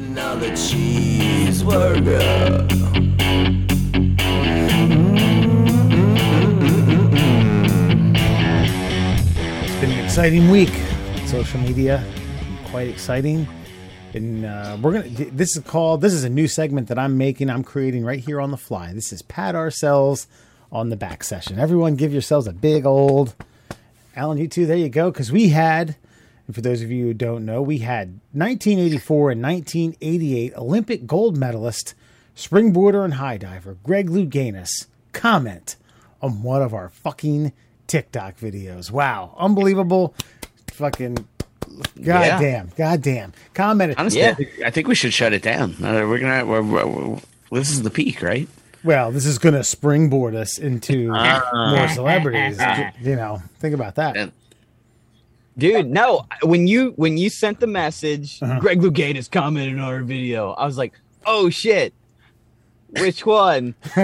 Another cheeseburger. It's been an exciting week. Social media, quite exciting. And uh, we're gonna. This is called. This is a new segment that I'm making. I'm creating right here on the fly. This is pat ourselves on the back session. Everyone, give yourselves a big old. Alan, you too. There you go. Because we had, and for those of you who don't know, we had 1984 and 1988 Olympic gold medalist, springboarder and high diver Greg Louganis comment on one of our fucking TikTok videos. Wow, unbelievable! Fucking goddamn, goddamn. Commented. Honestly, Yeah. I, think, we should shut it down. Uh, we're gonna. We're, we're, we're- this is the peak, right? Well, this is going to springboard us into more celebrities. You know, think about that. Dude, no. When you when you sent the message, Uh-huh. Greg commented on our video. I was like, oh shit. Which one?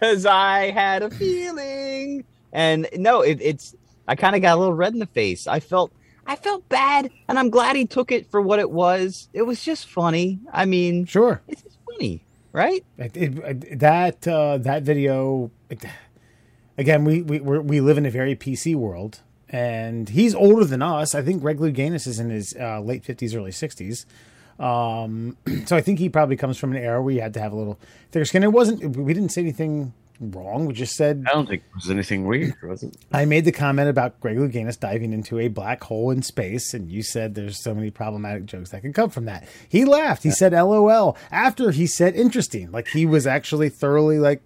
Because I had a feeling. And no, it, it's I kind of got a little red in the face. I felt I felt bad, and I'm glad he took it for what it was. It was just funny. I mean, Sure. it's just funny, right? It, it, that uh, that video it- again we we we're, we live in a very PC world and he's older than us I think Greg Louganis is in his uh, late 50s early 60s um, so I think he probably comes from an era where you had to have a little thicker skin it wasn't we didn't say anything wrong we just said I don't think there was anything weird, was it? I made the comment about Greg Louganis diving into a black hole in space, and you said there's so many problematic jokes that could come from that. He laughed. He said LOL after he said interesting. Like he was actually thoroughly like,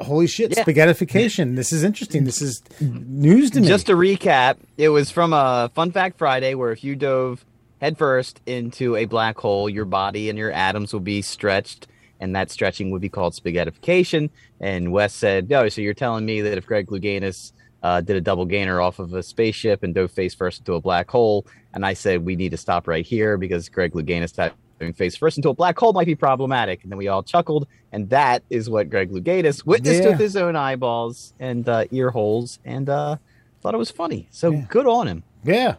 holy shit, Yeah. spaghettification. This is interesting. This is news to me. Just to recap, it was from a Fun Fact Friday where if you dove headfirst into a black hole, your body and your atoms will be stretched, and that stretching would be called spaghettification. And Wes said, "No, so you're telling me that if Greg Louganis uh, did a double gainer off of a spaceship and dove face first into a black hole?" And I said, "We need to stop right here because Greg Louganis diving face first into a black hole might be problematic." And then we all chuckled, and that is what Greg Louganis witnessed Yeah. with his own eyeballs and uh, ear holes, and uh, thought it was funny. So Yeah. good on him. yeah,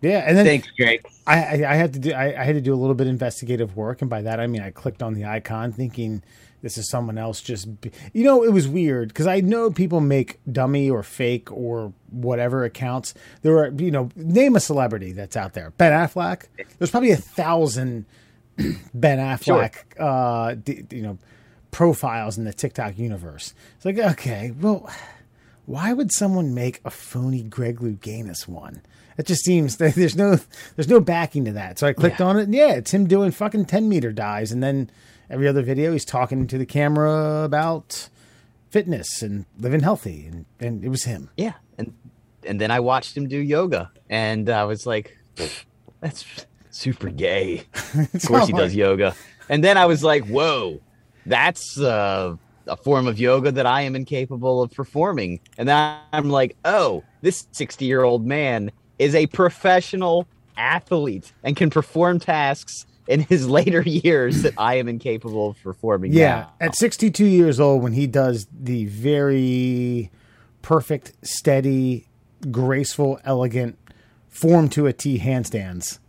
yeah. And then Thanks, Greg. I, I, I had to do I, I had to do a little bit of investigative work, and by that I mean I clicked on the icon thinking this is someone else. Just be, you know, it was weird because I know people make dummy or fake or whatever accounts. There are you know name a celebrity that's out there. Ben Affleck. There's probably a thousand Ben Affleck. Uh, d- you know. Profiles in the TikTok universe. It's like, okay, well, why would someone make a phony Greg Louganis one? It just seems that there's no there's no backing to that. So I clicked on it, and yeah, it's him doing fucking ten meter dives, and then every other video he's talking to the camera about fitness and living healthy, and and it was him. Yeah, and and then I watched him do yoga, and I was like, "That's super gay." Of course, he does yoga. And then I was like, "Whoa, that's uh, a form of yoga that I am incapable of performing." And then I'm like, "Oh, this 60 year old man is a professional athlete and can perform tasks." In his later years, that I am incapable of performing. Yeah, now. at 62 years old, when he does the very perfect, steady, graceful, elegant form to a T handstands.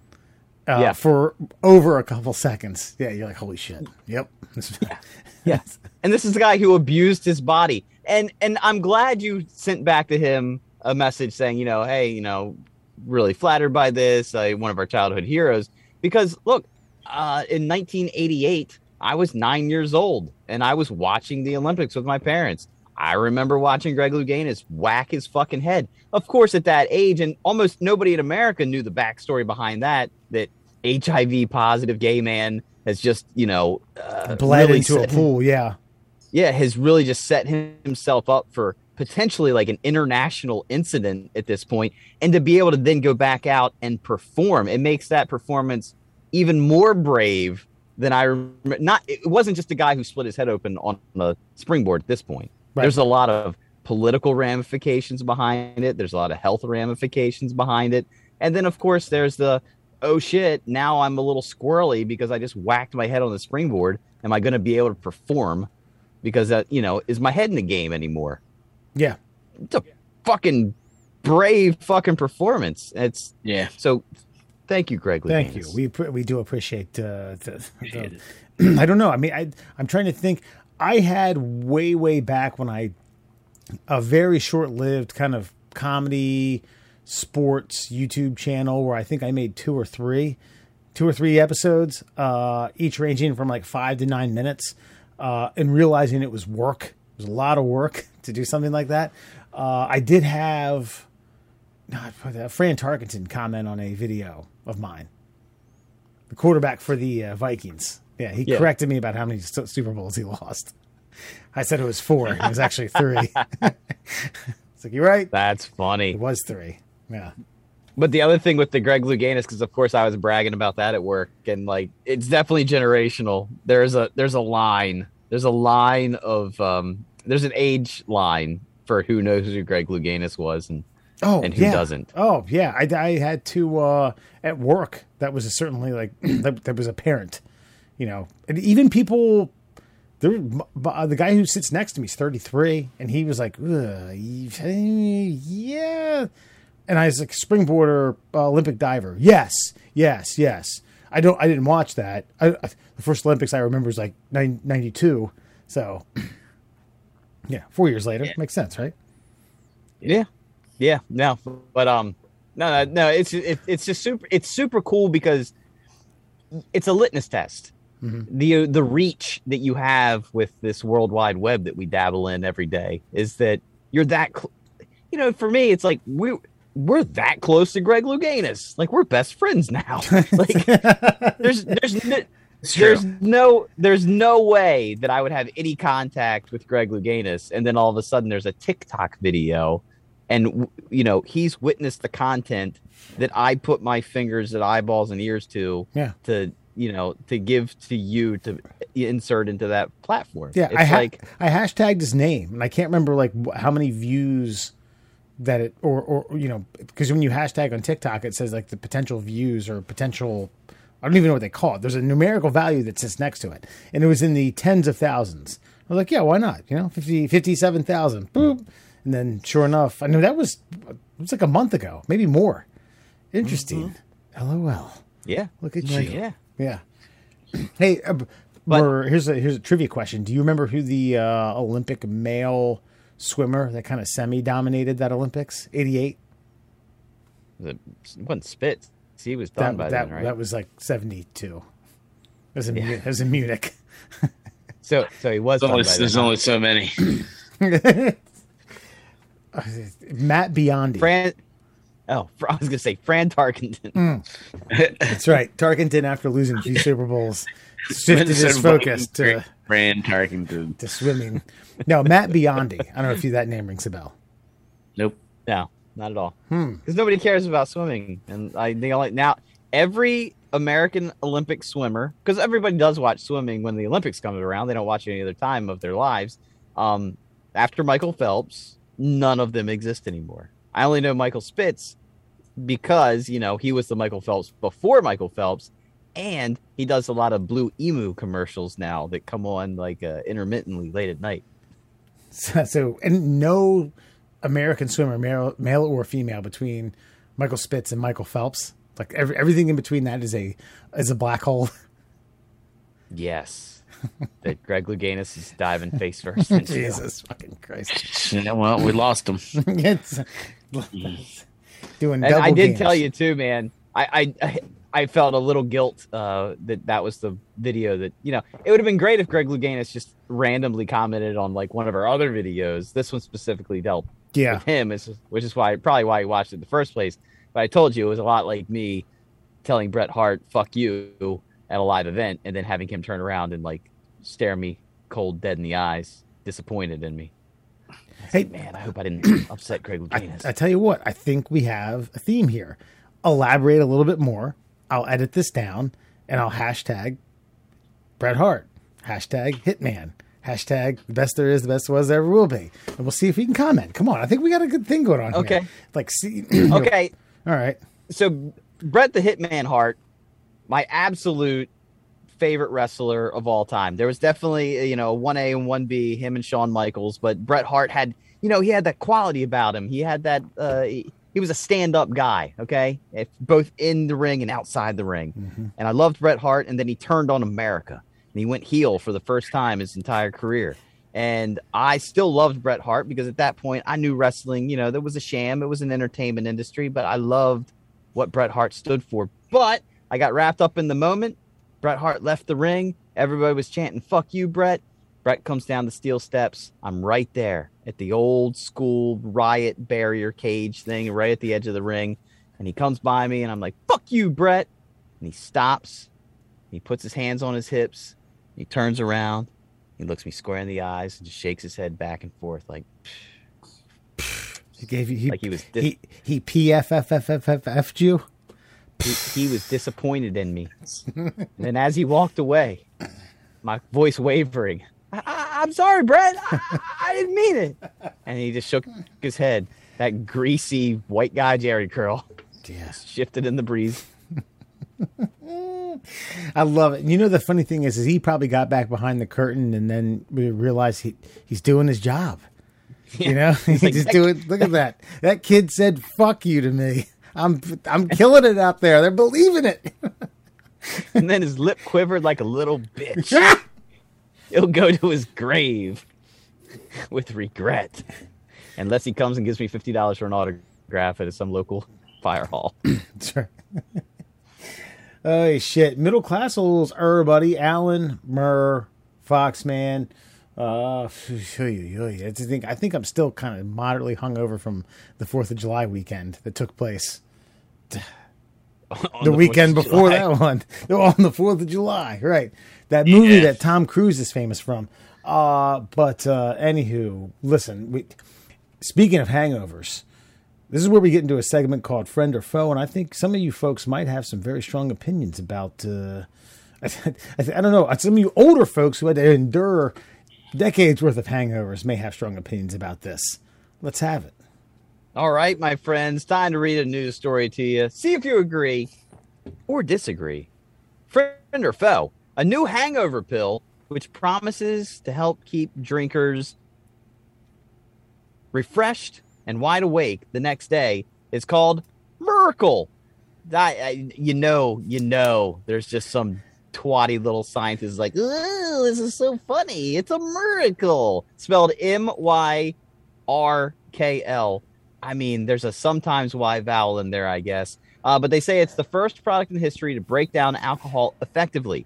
Uh, Yeah. for over a couple seconds. Yeah, you're like, holy shit. Yep. Yes. And this is the guy who abused his body. And and I'm glad you sent back to him a message saying, you know, hey, you know, really flattered by this, uh, one of our childhood heroes. Because look, uh, in 1988, I was nine years old and I was watching the Olympics with my parents. I remember watching Greg Louganis whack his fucking head. Of course, at that age, and almost nobody in America knew the backstory behind that. That HIV positive gay man has just, you know, uh, Bled really into a pool. Yeah. yeah, has really just set himself up for potentially like an international incident at this point, and to be able to then go back out and perform, it makes that performance even more brave than I remember. Not it wasn't just a guy who split his head open on the springboard at this point. Right. There's a lot of political ramifications behind it. There's a lot of health ramifications behind it, and then of course there's the oh shit, now I'm a little squirrely because I just whacked my head on the springboard. Am I going to be able to perform? Because that, you know, is my head in the game anymore? Yeah. It's a fucking brave fucking performance. It's Yeah. so Thank you, Greg. Thank you. We we do appreciate. Uh, the, the, I don't know. I mean, I I'm trying to think. I had way way back when I a very short lived kind of comedy sports YouTube channel where I think I made two or three, two or three episodes, uh, each ranging from like five to nine minutes, uh, and realizing it was work. It was a lot of work to do something like that. Uh, I did have not Fran Tarkenton comment on a video of mine, the quarterback for the uh, Vikings. Yeah, he yeah. corrected me about how many Super Bowls he lost. I said it was four. It was actually three. it's like you're right. That's funny. It was three. Yeah. But the other thing with the Greg Louganis, because of course I was bragging about that at work, and like it's definitely generational. There's a there's a line. There's a line of um there's an age line for who knows who Greg Louganis was and oh and who yeah. doesn't. Oh yeah, I, I had to uh at work. That was certainly like that, that was apparent, you know, and even people there, uh, the guy who sits next to me is 33, and he was like, yeah. And I was like, springboarder, uh, Olympic diver. Yes, yes, yes. I don't. I didn't watch that. I, I, the first Olympics I remember is like 92. So, yeah, four years later, yeah. makes sense, right? Yeah, yeah. No, but um, no, no, no. It's it, it's just super. It's super cool because it's a litmus test Mm-hmm. The the reach that you have with this world wide web that we dabble in every day is that you're that, cl- you know, for me, it's like we we're that close to Greg Louganis. Like we're best friends now. like there's there's no, there's no there's no way that I would have any contact with Greg Louganis, and then all of a sudden there's a TikTok video, and you know he's witnessed the content that I put my fingers and eyeballs and ears to. Yeah. To you know to give to you to insert into that platform. Yeah, it's I ha- like I hashtagged his name, and I can't remember like how many views that it or or you know because when you hashtag on TikTok, it says like the potential views or potential. I don't even know what they call it. There's a numerical value that sits next to it, and it was in the tens of thousands. I was like, yeah, why not? You know, 50, 57,000. Boop. And then sure enough, I know that was it was like a month ago, maybe more. Interesting. Mm-hmm. LOL. Yeah. Look at you. Yeah. Yeah. Hey, uh, but, here's a here's a trivia question. Do you remember who the uh, Olympic male swimmer that kind of semi dominated that Olympics? Eighty eight. It wasn't Spitz. He was done that, by that, then, right? That was like seventy two. It was in, yeah. it was in Munich. so so he was. There's, only, there's only so many. Matt Biondi. Fran, Oh, I was gonna say Fran Tarkenton. Mm. That's right. Tarkenton, after losing two Super Bowls, shifted his focus to Fran Tarkenton to swimming. No, Matt Biondi. I don't know if you that name rings a bell. Nope. No, not at all. Because hmm. nobody cares about swimming, and I think only now every American Olympic swimmer, because everybody does watch swimming when the Olympics come around. They don't watch any other time of their lives. Um, after Michael Phelps, none of them exist anymore. I only know Michael Spitz because, you know, he was the Michael Phelps before Michael Phelps. And he does a lot of Blue Emu commercials now that come on like uh, intermittently late at night. So, so, and no American swimmer, male, male or female, between Michael Spitz and Michael Phelps. Like every, everything in between that is a is a black hole. Yes that Greg Louganis is diving face first. Jesus fucking Christ! Yeah, well, we lost him. It's doing. And I did games. tell you too, man. I I I felt a little guilt uh, that that was the video that you know it would have been great if Greg Louganis just randomly commented on like one of our other videos. This one specifically dealt yeah. with him, which is why probably why he watched it in the first place. But I told you it was a lot like me telling Bret Hart "fuck you" at a live event and then having him turn around and like stare me cold dead in the eyes, disappointed in me. Hey man, I hope I didn't upset Greg Louganis. I, I tell you what, I think we have a theme here. Elaborate a little bit more. I'll edit this down and I'll hashtag Bret Hart, hashtag Hitman, hashtag the best there is, the best was, there ever will be. And we'll see if we can comment. Come on, I think we got a good thing going on okay. Here. Like, see, okay, all right. So Bret the Hitman Hart my absolute favorite wrestler of all time. There was definitely, you know, 1A and 1B, him and Shawn Michaels, but Bret Hart had, you know, he had that quality about him. He had that, uh, he he was a stand-up guy, okay, if, both in the ring and outside the ring. Mm-hmm. And I loved Bret Hart, and then he turned on America and he went heel for the first time his entire career. And I still loved Bret Hart because at that point I knew wrestling, you know, there was a sham, it was an entertainment industry, but I loved what Bret Hart stood for. But I got wrapped up in the moment. Bret Hart left the ring. Everybody was chanting, fuck you, Bret. Bret comes down the steel steps. I'm right there at the old school riot barrier cage thing, right at the edge of the ring. And he comes by me and I'm like, fuck you, Bret. And he stops. He puts his hands on his hips. He turns around. He looks me square in the eyes and just shakes his head back and forth like He gave you he Like he was dis- he he PFFFFF'd you. he, he was disappointed in me. and as he walked away, my voice wavering, I'm sorry, Bret. I, I- didn't mean it. And he just shook his head. That greasy white guy Jheri curl Yes. shifted in the breeze. I love it. You know the funny thing is, is he probably got back behind the curtain and then we realized he he's doing his job. You know, he's like, just "That- doing. Look at that. That kid said "fuck you" to me. I'm I'm killing it out there. They're believing it. And then his lip quivered like a little bitch. He'll go to his grave with regret. Unless he comes and gives me $50 for an autograph at some local fire hall. Oh shit! Middle class holes, everybody. Alan, Murr, Foxman. Uh, I think I think I'm still kind of moderately hungover from the Fourth of July weekend that took place. On the, weekend before July. that one on the Fourth of July, right? That movie Yeah. that Tom Cruise is famous from. Uh, but uh, anywho, listen. We, speaking of hangovers, this is where we get into a segment called "Friend or Foe," and I think some of you folks might have some very strong opinions about. Uh, I, I, I don't know. Some of you older folks who had to endure decades worth of hangovers may have strong opinions about this. Let's have it. All right, my friends, time to read a news story to you. See if you agree or disagree. Friend or foe, a new hangover pill which promises to help keep drinkers refreshed and wide awake the next day is called Myrkl. I, I, you know, you know, there's just some twatty little scientist like, oh, this is so funny. It's a miracle. Spelled M Y R K L. I mean, there's a sometimes Y vowel in there, I guess. Uh, but they say it's the first product in history to break down alcohol effectively.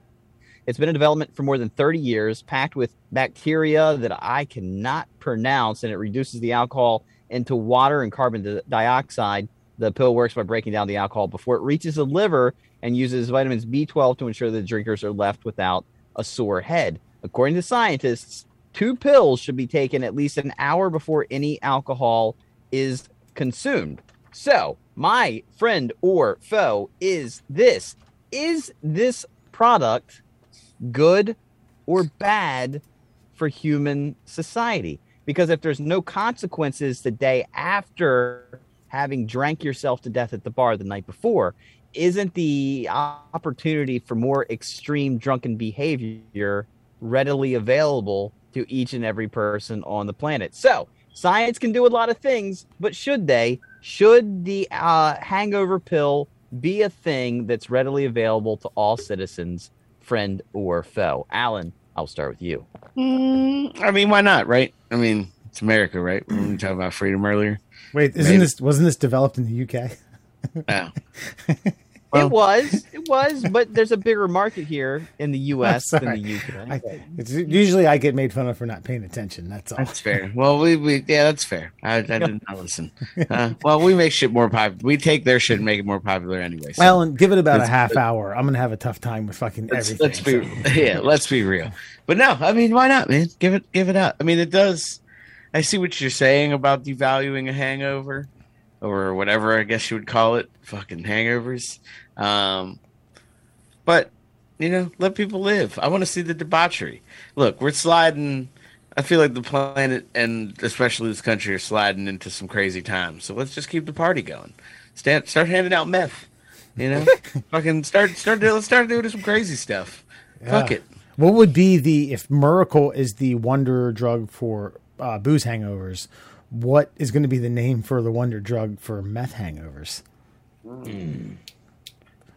It's been in development for more than 30 years, packed with bacteria that I cannot pronounce, and it reduces the alcohol into water and carbon dioxide. The pill works by breaking down the alcohol before it reaches the liver and uses vitamins B12 to ensure that drinkers are left without a sore head. According to scientists, two pills should be taken at least an hour before any alcohol is consumed. So, my friend or foe is this Is this product good or bad for human society? Because if there's no consequences the day after having drank yourself to death at the bar the night before, isn't the opportunity for more extreme drunken behavior readily available to each and every person on the planet? So, science can do a lot of things, but should they? Should the uh, hangover pill be a thing that's readily available to all citizens, friend or foe? Alan, I'll start with you. Mm, I mean, why not, right? I mean, it's America, right? We were talking about freedom earlier. Wait, isn't Maybe. this wasn't this developed in the UK? Yeah. Well- it was, it was, but there's a bigger market here in the U.S. than the UK. I, it's, usually I get made fun of for not paying attention. That's all. That's fair. Well, we, we yeah, that's fair. I, I did not listen. Uh, well, we make shit more popular. We take their shit and make it more popular anyway. So Well, and give it about a half hour. I'm gonna have a tough time with fucking let's, everything. let's be yeah, let's be real. But no, I mean, why not, man? Give it give it out. I mean, it does. I see what you're saying about devaluing a hangover or whatever I guess you would call it, fucking hangovers. Um, but you know, let people live. I want to see the debauchery. Look, we're sliding. I feel like the planet and especially this country are sliding into some crazy times. So let's just keep the party going. Stand, start handing out meth. You know, fucking start start doing let's start doing some crazy stuff. Fuck it. What would be the if Myrkl is the wonder drug for uh, booze hangovers? what is going to be the name for the wonder drug for meth hangovers?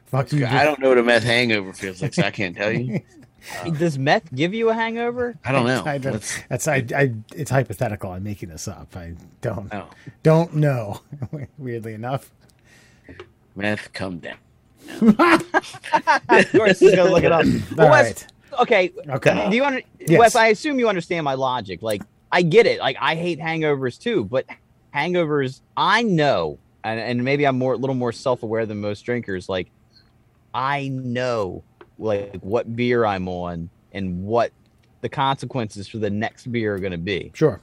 Fuck you. I don't know what a meth hangover feels like, so I can't tell you. Does meth give you a hangover? I don't know. I don't, Let's- that's I, I. It's hypothetical. I'm making this up. I don't oh, don't know. Weirdly enough, meth, come down. Doris is gonna look it up. Well, all Wes, right. Okay. Okay. Do you under, Yes. Wes? I assume you understand my logic. Like, I get it. Like, I hate hangovers too, but hangovers, I know, and, and maybe I'm more a little more self aware than most drinkers. Like, I know, like, what beer I'm on and what the consequences for the next beer are going to be. Sure.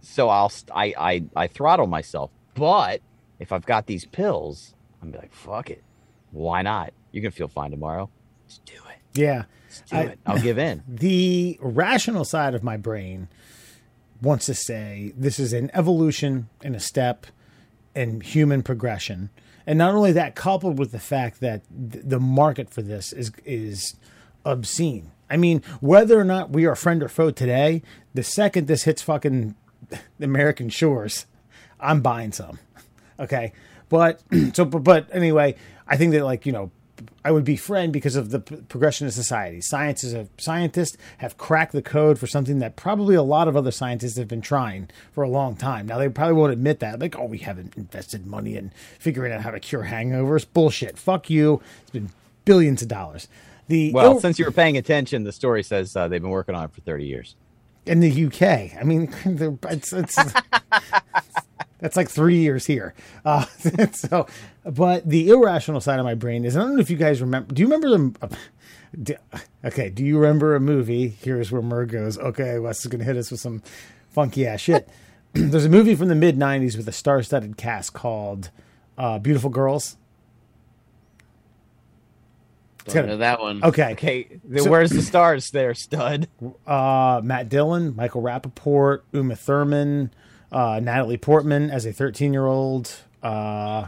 So I'll st- I, I I throttle myself. But if I've got these pills, I'm be like, fuck it. Why not? You're gonna feel fine tomorrow. Just do it. Yeah. Just do I- it. I'll give in. the rational side of my brain wants to say this is an evolution and a step in human progression and not only that coupled with the fact that th- the market for this is is obscene. I mean whether or not we are friend or foe today the second this hits fucking american shores i'm buying some. Okay? But so but, but anyway i think that like you know i would befriend because of the p- progression of society. Science is a scientists have cracked the code for something that probably a lot of other scientists have been trying for a long time. Now they probably won't admit that like oh we haven't invested money in figuring out how to cure hangovers. Bullshit. Fuck you. It's been billions of dollars. The Well, ill- since you were paying attention, the story says uh, they've been working on it for 30 years. in the UK. I mean, it's, it's that's like three years here. Uh, so, but the irrational side of my brain is I don't know if you guys remember. Do you remember the? do- Okay, do you remember a movie? Here's where Murr goes. Okay, Wes is going to hit us with some funky ass shit. There's a movie from the mid '90s with a star-studded cast called uh, "Beautiful Girls." Don't gotta- know that one. Okay, Okay, So- where's the stars there, stud? uh, Matt Dillon, Michael Rapaport, Uma Thurman, uh, Natalie Portman as a 13 year old. Uh,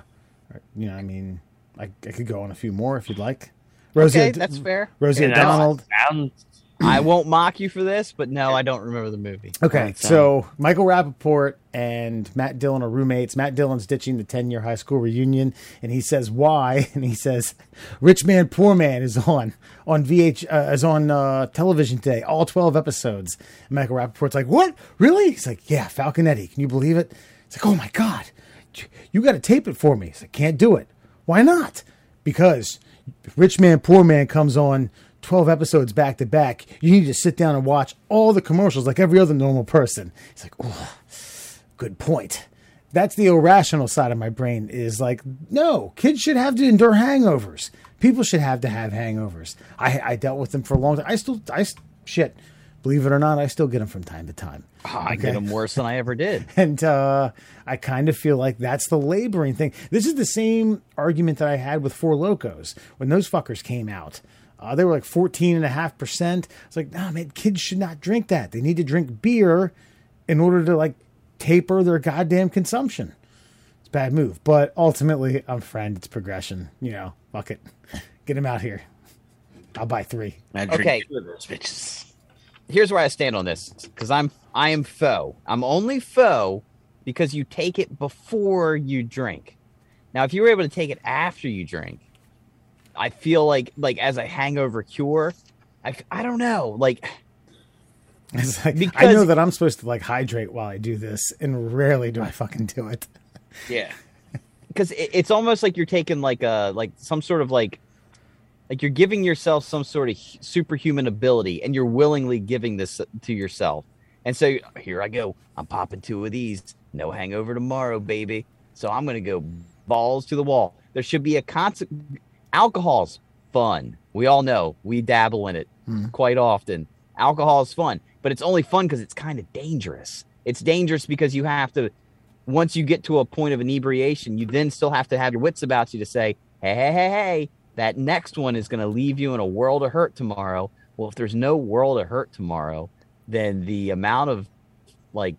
you know, I mean, I, I could go on a few more if you'd like. Rosie, Okay, O'D- that's fair. Rosie And that O'Donnell. sounds- I won't mock you for this, but no, I don't remember the movie. Okay, Right, so Michael Rapaport and Matt Dillon are roommates. Matt Dillon's ditching the 10 year high school reunion, and he says, Why? And he says, Rich Man, Poor Man is on on VH, uh, is on uh, television today, all 12 episodes. And Michael Rapaport's like, What? Really? He's like, Yeah, Falconetti. Can you believe it? He's like, Oh my God, you got to tape it for me. He's like, Can't do it. Why not? Because Rich Man, Poor Man comes on 12 episodes back to back. You need to sit down and watch all the commercials like every other normal person. It's like, Oh, good point. That's the irrational side of my brain is like, no, kids should have to endure hangovers. People should have to have hangovers. I, I dealt with them for a long time. I still, I, shit, believe it or not, I still get them from time to time. I get them worse than I ever did. And uh, I kind of feel like that's the laboring thing. This is the same argument that I had with Four Lokos when those fuckers came out. Uh, they were like 14.5%. It's like, nah, man, kids should not drink that. They need to drink beer in order to like taper their goddamn consumption. It's a bad move. But ultimately, I'm friend. It's progression. You know, fuck it. Get him out here. I'll buy three. I drink Okay. two of those bitches. Here's where I stand on this because I'm I am foe. I'm only foe because you take it before you drink. Now, if you were able to take it after you drink, I feel like like as a hangover cure. I, I don't know like It's like, I know that I'm supposed to like hydrate while I do this, and rarely do I fucking do it. Yeah. because it, it's almost like you're taking like a like some sort of like like you're giving yourself some sort of superhuman ability and you're willingly giving this to yourself and so here i go i'm popping two of these no hangover tomorrow baby so i'm gonna go balls to the wall there should be a constant alcohol's fun. We all know. We dabble in it hmm. quite often. Alcohol is fun but it's only fun because it's kind of dangerous. It's dangerous because you have to once you get to a point of inebriation, you then still have to have your wits about you to say, hey, hey, hey, hey, that next one is going to leave you in a world of hurt tomorrow. Well, if there's no world of hurt tomorrow, then the amount of like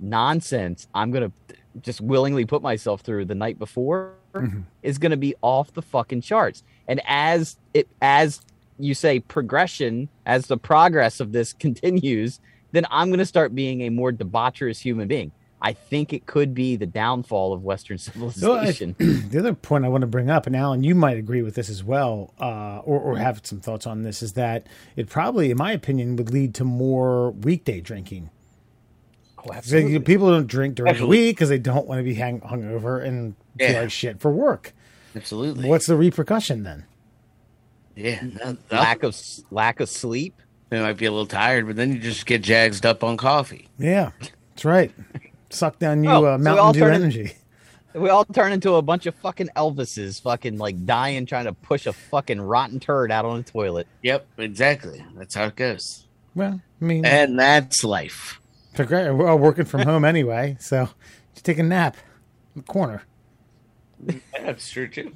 nonsense I'm going to just willingly put myself through the night before is going to be off the fucking charts. And as it, as you say, progression, as the progress of this continues, then I'm going to start being a more debaucherous human being I think it could be the downfall of Western civilization. the other point I want to bring up, and Alan, you might agree with this as well, uh, or, or have some thoughts on this, is that it probably, in my opinion, would lead to more weekday drinking. oh, So, you know, people don't drink during Absolutely. the week because they don't want to be hang- hungover and feel Yeah. like shit for work. Absolutely. What's the repercussion then? Yeah. no- no. lack of lack of sleep. They might be a little tired, but then you just get jazzed up on coffee. Yeah, that's right. Suck down you Oh, uh, we Mountain all Dew turn in- energy. We all turn into a bunch of fucking Elvises, fucking like dying trying to push a fucking rotten turd out on the toilet. Yep, exactly. That's how it goes. Well, I mean, And that's life. they're great. We're all working from home anyway, so just take a nap in the corner. That's true too.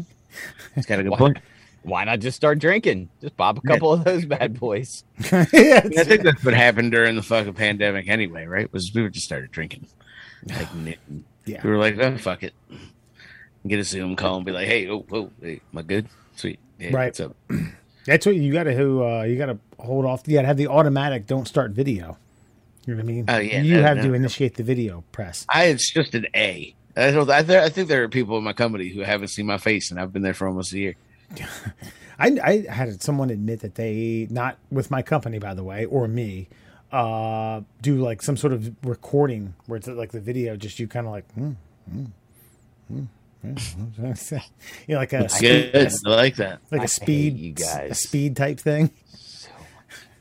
He's got a good point. Why not just start drinking? Just pop a couple of those bad boys. yeah, I think that's what happened during the fucking pandemic anyway, right? Was we just started drinking. Like Yeah. we were like, oh fuck it. Get a Zoom call and be like, hey, oh, whoa, hey, am I good? Sweet. Yeah, Right. What's up? That's what you got to uh, you got to hold off. You got to have the automatic don't start video. You know what I mean? Oh, yeah, you no, have no. to initiate the video press. I it's just an A. I don't. I, th- I think there are people in my company who haven't seen my face, and I've been there for almost a year. I, I had someone admit that they not with my company by the way or me uh do like some sort of recording where it's like the video just you kind of like hmm, hmm, hmm, hmm. you know like a Good. I like that. like a speed you guys. a speed type thing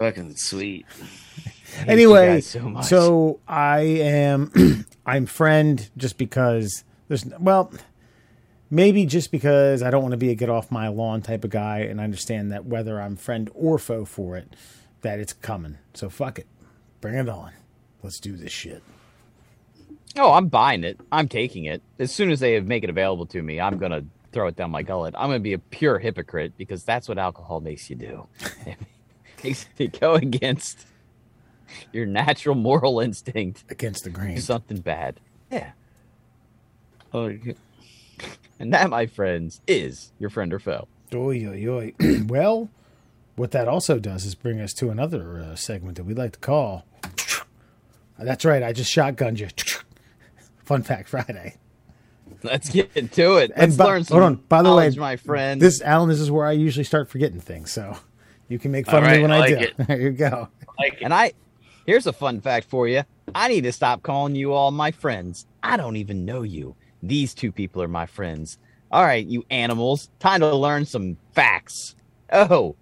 Fucking sweet. anyway so so i am i'm friend just because there's well maybe just because i don't want to be a get off my lawn type of guy and i understand that whether i'm friend or foe for it that it's coming so fuck it bring it on let's do this shit Oh, I'm buying it. I'm taking it. As soon as they make it available to me, I'm gonna throw it down my gullet. I'm gonna be a pure hypocrite because that's what alcohol makes you do. It makes you go against your natural moral instinct. against the grain Do something bad. Yeah. Oh, yeah. And that, my friends, is your friend or foe. Oy, oy, oy. well what that also does is bring us to another uh, segment that we like to call that's right i just shotgunned you fun fact friday Let's get into it. And Let's by- learn some hold on. By the way, my friend. This, Alan, this is where I usually start forgetting things. So you can make fun All of me when I I, like do. it. There you go. Like. And I, here's a fun fact for you. I need to stop calling you all my friends. I don't even know you. These two people are my friends. All right, you animals. Time to learn some facts. O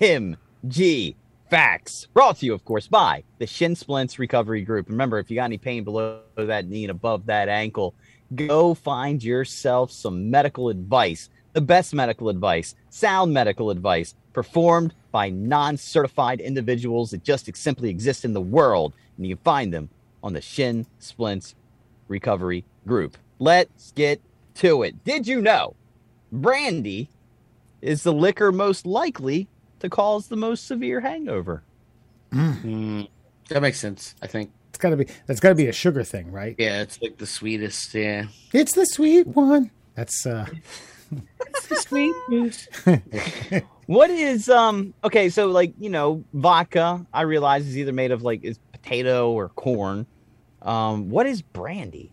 M G facts. Brought to you, of course, by the Shin Splints Recovery Group. Remember, if you got any pain below that knee and above that ankle, go find yourself some medical advice. The best medical advice, sound medical advice, performed by non certified individuals that just simply exist in the world. And you can find them on the Shin Splints Recovery Group. Let's get to it. Did you know brandy is the liquor most likely to cause the most severe hangover? Mm, that makes sense. I think. It's got to be. That's got to be a sugar thing, right? Yeah, it's like the sweetest. Yeah. It's the sweet one. That's uh. It's the sweet. What is um okay, so like, you know, vodka, I realize is either made of like is potato or corn. Um what is brandy?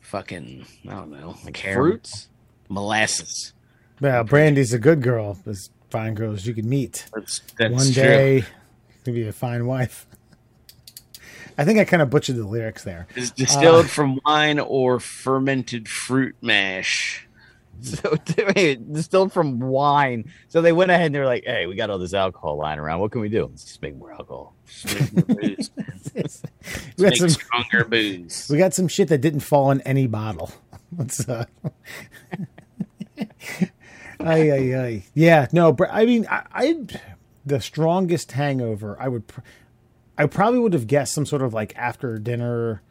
Fucking. I don't know. Like fruits? molasses. Well, Brandy's a good girl. There's fine girls you could meet. That's, that's One true. day, to be a fine wife. I think I kind of butchered the lyrics there. Is distilled Uh, from wine or fermented fruit mash. So wait, distilled from wine. So they went ahead and they're like, "Hey, we got all this alcohol lying around. What can we do? Let's just make more alcohol." Just make more booze. we got some. stronger booze. We got some shit that didn't fall in any bottle. Let's uh ay, ay, ay. Yeah, no, but I mean, I, I the strongest hangover. I would, pr- I probably would have guessed some sort of like after dinner,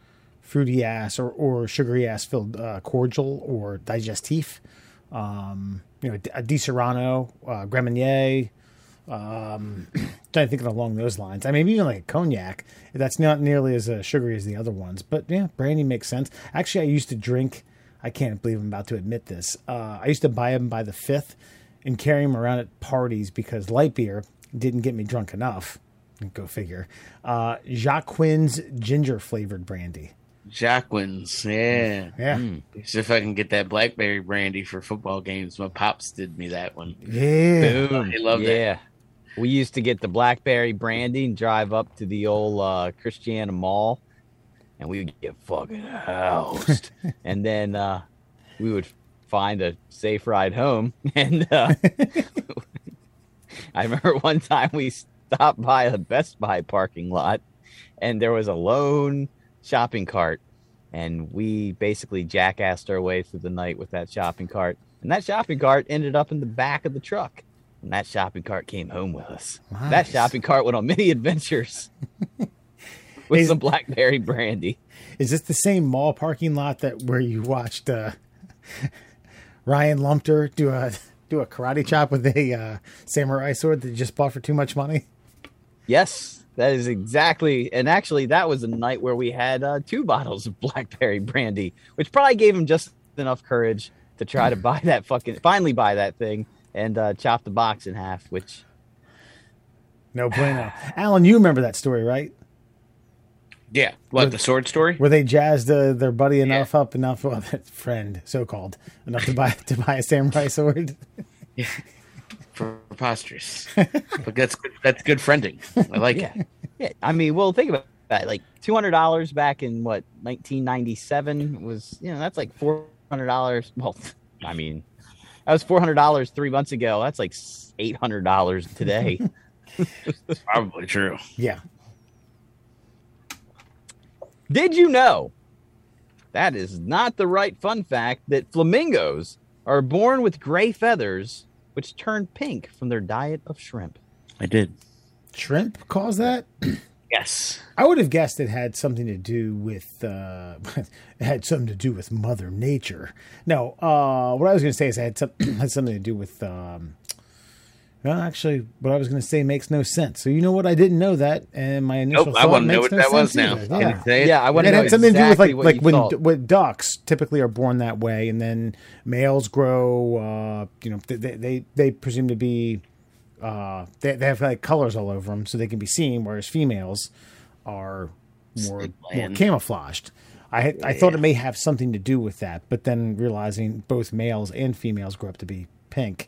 fruity ass or or sugary ass filled uh, cordial or digestif. Um, you know, a Disaronno, uh, Grand Marnier. Um, trying to think along those lines. I mean, even like a cognac, that's not nearly as uh, sugary as the other ones. But yeah, brandy makes sense. Actually, I used to drink. I can't believe I'm about to admit this. Uh, I used to buy them by the fifth and carry them around at parties because light beer didn't get me drunk enough. Go figure. Uh, Jacquin's ginger flavored brandy. Jacquins, yeah. Yeah. Mm. See if I can get that blackberry brandy for football games. My pops did me that one. Yeah. Boom. I love that. yeah. We used to get the blackberry brandy and drive up to the old uh, Christiana Mall, and we would get fucking housed. and then uh, we would find a safe ride home. And uh, I remember one time we stopped by a Best Buy parking lot, and there was a lone shopping cart, and we basically jackassed our way through the night with that shopping cart. And that shopping cart ended up in the back of the truck. And that shopping cart came home with us. That shopping cart went on many adventures with Is- some blackberry brandy. Is this the same mall parking lot that where you watched uh, Ryan Lumpter do a do a karate chop with a uh, samurai sword that you just bought for too much money? Yes, that is exactly. And actually, that was a night where we had uh, two bottles of blackberry brandy, which probably gave him just enough courage to try to buy that fucking, finally buy that thing and uh, chop the box in half. Which No bueno. Alan, you remember that story, right? Yeah. What, the sword story? Where they jazzed uh, their buddy enough up enough, well, that friend, so called, enough to buy to buy a samurai sword. Preposterous. but that's good, that's good friending. I like yeah, it. yeah. I mean, well, think about that. Like two hundred dollars back in what 1997 was. You know, that's like four hundred dollars. Well, I mean, that was four hundred dollars three months ago. That's like eight hundred dollars today. It's probably true. Yeah. Did you know? That is not the right fun fact that flamingos are born with gray feathers, which turned pink from their diet of shrimp. I did. Shrimp cause that? Yes. I would have guessed it had something to do with uh, it had something to do with Mother Nature. No, uh, what I was going to say is it had, some, had something to do with. Um, well, actually, what I was going to say makes no sense. So you know what? I didn't know that, and my initial Nope, thought I want to know makes what no that was sense now. either. Can Yeah. you say it? Yeah, I want to It know had something exactly to do with what like you like when thought. when ducks typically are born that way, and then males grow. Uh, you know, they they they presume to be. Uh, they, they have like colors all over them, so they can be seen, whereas females are more, more camouflaged. I had, I thought it may have something to do with that, but then realizing both males and females grow up to be pink,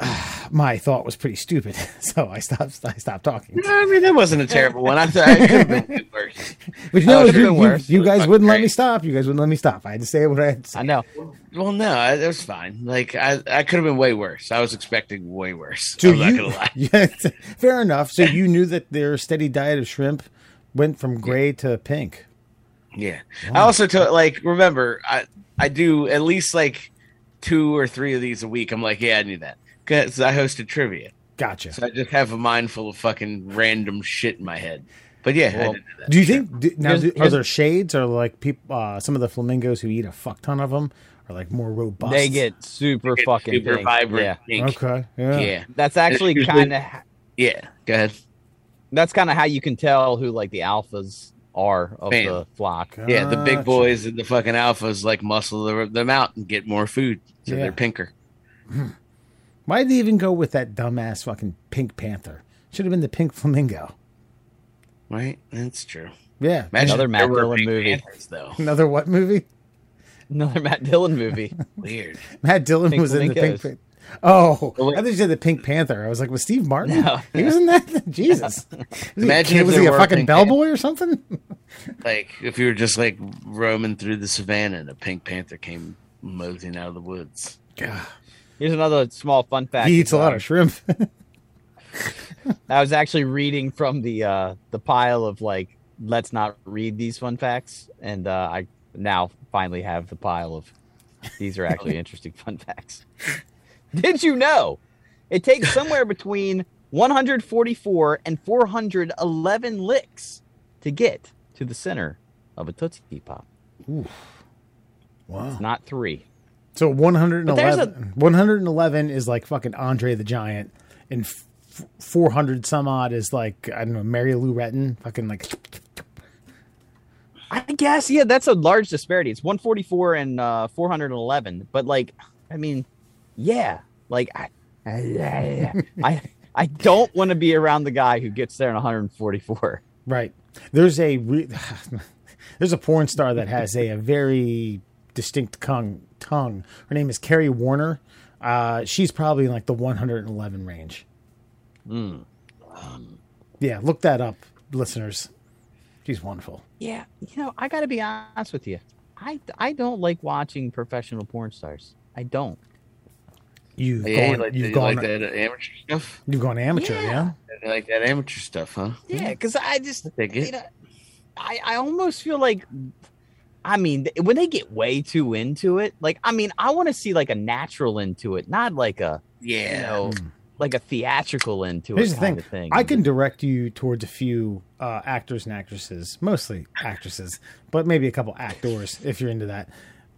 my thought was pretty stupid. So I stopped. I stopped talking. I mean, that wasn't a terrible one. I thought it could have been worse. But you uh, know, it could've you, you- worse. you guys wouldn't let me stop. You guys wouldn't let me stop. I had to say what I had to say. I know. Well, no, I, it was fine. Like I, I could have been way worse. I was expecting way worse. So I'm you, yeah, fair enough. So you knew that their steady diet of shrimp went from gray to pink. Yeah. I also told like remember I I do at least like two or three of these a week. I'm like, yeah, I knew that because I hosted trivia, Gotcha. so I just have a mind full of fucking random shit in my head. But yeah, I Well, did that. Do you think do, now Here's- do, are there shades or like people? Uh, some of the flamingos who eat a fuck ton of them are like more robust. They get super It's fucking super pink. vibrant Yeah. pink. okay. Yeah. Yeah, That's actually kind of yeah. Go ahead. that's kind of how you can tell who like the alphas are of Bam. the flock. Yeah, the big boys and the fucking alphas like muscle them out and get more food, so Yeah. they're pinker. Why did they even go with that dumbass fucking pink panther? Should have been the pink flamingo. Right? That's true. Yeah. Imagine Another Matt Dillon movie. Panthers, though. Another what movie? Another Matt Dillon movie. Weird. Matt Dillon Pink was in the pink. flamingos. Oh. I thought you said the Pink Panther. I was like, was Steve Martin? No. He was in that. Jesus. Was Imagine a, kid- if was he a fucking Pink bellboy or something? Like if you were just like roaming through the savannah and a pink panther came moseying out of the woods. God, Here's another small fun fact. he eats a lot of shrimp. I was actually reading from the uh, the pile of like let's not read these fun facts, and uh, I now finally have the pile of these are actually interesting fun facts. Did you know it takes somewhere between 144 and 411 licks to get to the center of a Tootsie Pop? Oof. wow. Not three. So But there's 111, 111 is like fucking Andre the Giant, and f- 400 some odd is like, I don't know, Mary Lou Retton. Fucking like, I guess yeah, that's a large disparity. It's 144 and uh, 411, but like, I mean, yeah, like I, I, I don't want to be around the guy who gets there in 144. right. There's a. Re- there's a porn star that has a, a very distinct tongue. Tongue. Her name is Carrie Warner. Uh, she's probably in like the 111 range. Mm. Yeah, look that up, listeners. She's wonderful. Yeah, you know, I got to be honest with you. I I don't like watching professional porn stars. I don't. You've Yeah, you gone, like, you've you gone, like that amateur stuff. you've gone amateur, Yeah. yeah. You like that amateur stuff, huh? Yeah, because I just I dig you know, I I almost feel like. I mean, when they get way too into it, like I mean, I want to see like a natural into it, not like a you Yeah. know, like a theatrical into Here's it the thing. of thing. I can direct you towards a few uh, actors and actresses, mostly actresses, but maybe a couple actors if you're into that.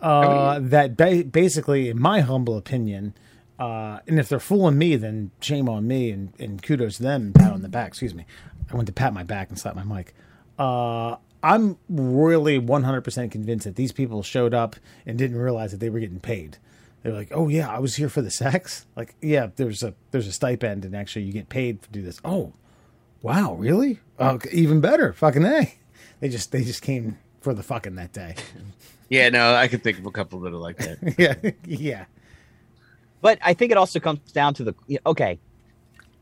Uh, that ba- basically, in my humble opinion, uh, and if they're fooling me, then shame on me and, and kudos to them pat on the back. Excuse me. I went to pat my back and slap my mic. Uh, I'm really 100% convinced that these people showed up and didn't realize that they were getting paid. They're like, "Oh yeah, I was here for the sex." Like, yeah, there's a there's a stipend, and actually you get paid to do this. Oh, wow, really? Oh, okay, even better. Fucking a. They just they just came for the fucking that day. Yeah, no, I could think of a couple that are like that. yeah, yeah. but I think it also comes down to the okay,